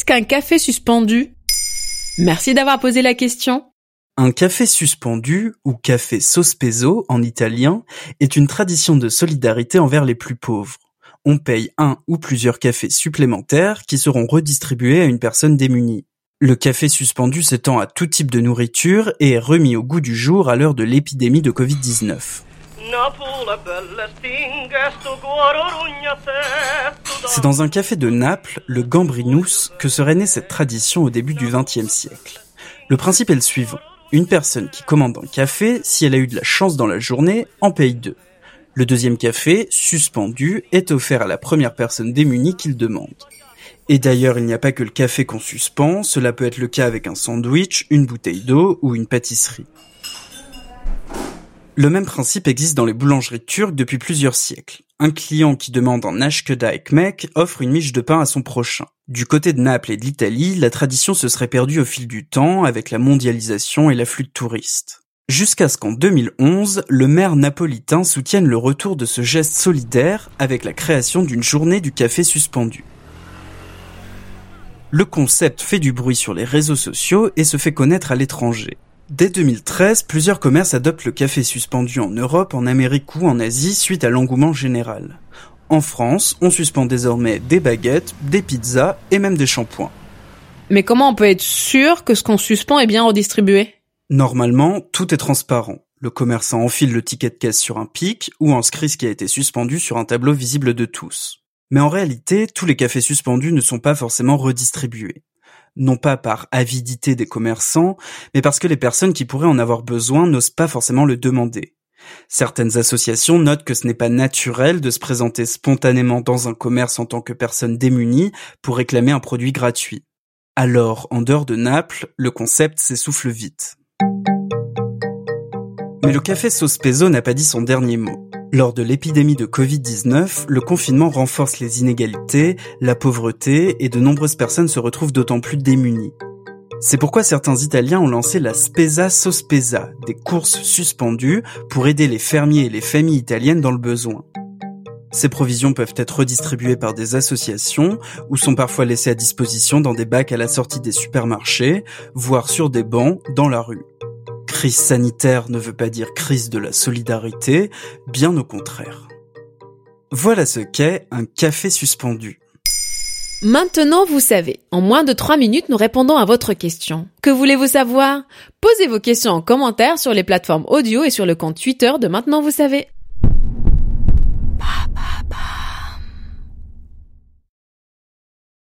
Qu'est-ce qu'un café suspendu? Merci d'avoir posé la question. Un café suspendu, ou café sospeso en italien, est une tradition de solidarité envers les plus pauvres. On paye un ou plusieurs cafés supplémentaires qui seront redistribués à une personne démunie. Le café suspendu s'étend à tout type de nourriture et est remis au goût du jour à l'heure de l'épidémie de Covid-19. C'est dans un café de Naples, le Gambrinus, que serait née cette tradition au début du XXe siècle. Le principe est le suivant. Une personne qui commande un café, si elle a eu de la chance dans la journée, en paye deux. Le deuxième café, suspendu, est offert à la première personne démunie qu'il demande. Et d'ailleurs, il n'y a pas que le café qu'on suspend, cela peut être le cas avec un sandwich, une bouteille d'eau ou une pâtisserie. Le même principe existe dans les boulangeries turques depuis plusieurs siècles. Un client qui demande un ashkeda ekmek offre une miche de pain à son prochain. Du côté de Naples et de l'Italie, la tradition se serait perdue au fil du temps avec la mondialisation et l'afflux de touristes. Jusqu'à ce qu'en 2011, le maire napolitain soutienne le retour de ce geste solidaire avec la création d'une journée du café suspendu. Le concept fait du bruit sur les réseaux sociaux et se fait connaître à l'étranger. Dès 2013, plusieurs commerces adoptent le café suspendu en Europe, en Amérique ou en Asie suite à l'engouement général. En France, on suspend désormais des baguettes, des pizzas et même des shampoings. Mais comment on peut être sûr que ce qu'on suspend est bien redistribué? Normalement, tout est transparent. Le commerçant enfile le ticket de caisse sur un pic ou inscrit ce qui a été suspendu sur un tableau visible de tous. Mais en réalité, tous les cafés suspendus ne sont pas forcément redistribués non pas par avidité des commerçants, mais parce que les personnes qui pourraient en avoir besoin n'osent pas forcément le demander. Certaines associations notent que ce n'est pas naturel de se présenter spontanément dans un commerce en tant que personne démunie pour réclamer un produit gratuit. Alors, en dehors de Naples, le concept s'essouffle vite. Mais le café Sauce n'a pas dit son dernier mot. Lors de l'épidémie de Covid-19, le confinement renforce les inégalités, la pauvreté et de nombreuses personnes se retrouvent d'autant plus démunies. C'est pourquoi certains Italiens ont lancé la Spesa Sospesa, des courses suspendues pour aider les fermiers et les familles italiennes dans le besoin. Ces provisions peuvent être redistribuées par des associations ou sont parfois laissées à disposition dans des bacs à la sortie des supermarchés, voire sur des bancs dans la rue. Crise sanitaire ne veut pas dire crise de la solidarité, bien au contraire. Voilà ce qu'est un café suspendu. Maintenant, vous savez. En moins de 3 minutes, nous répondons à votre question. Que voulez-vous savoir? Posez vos questions en commentaire sur les plateformes audio et sur le compte Twitter de Maintenant, vous savez.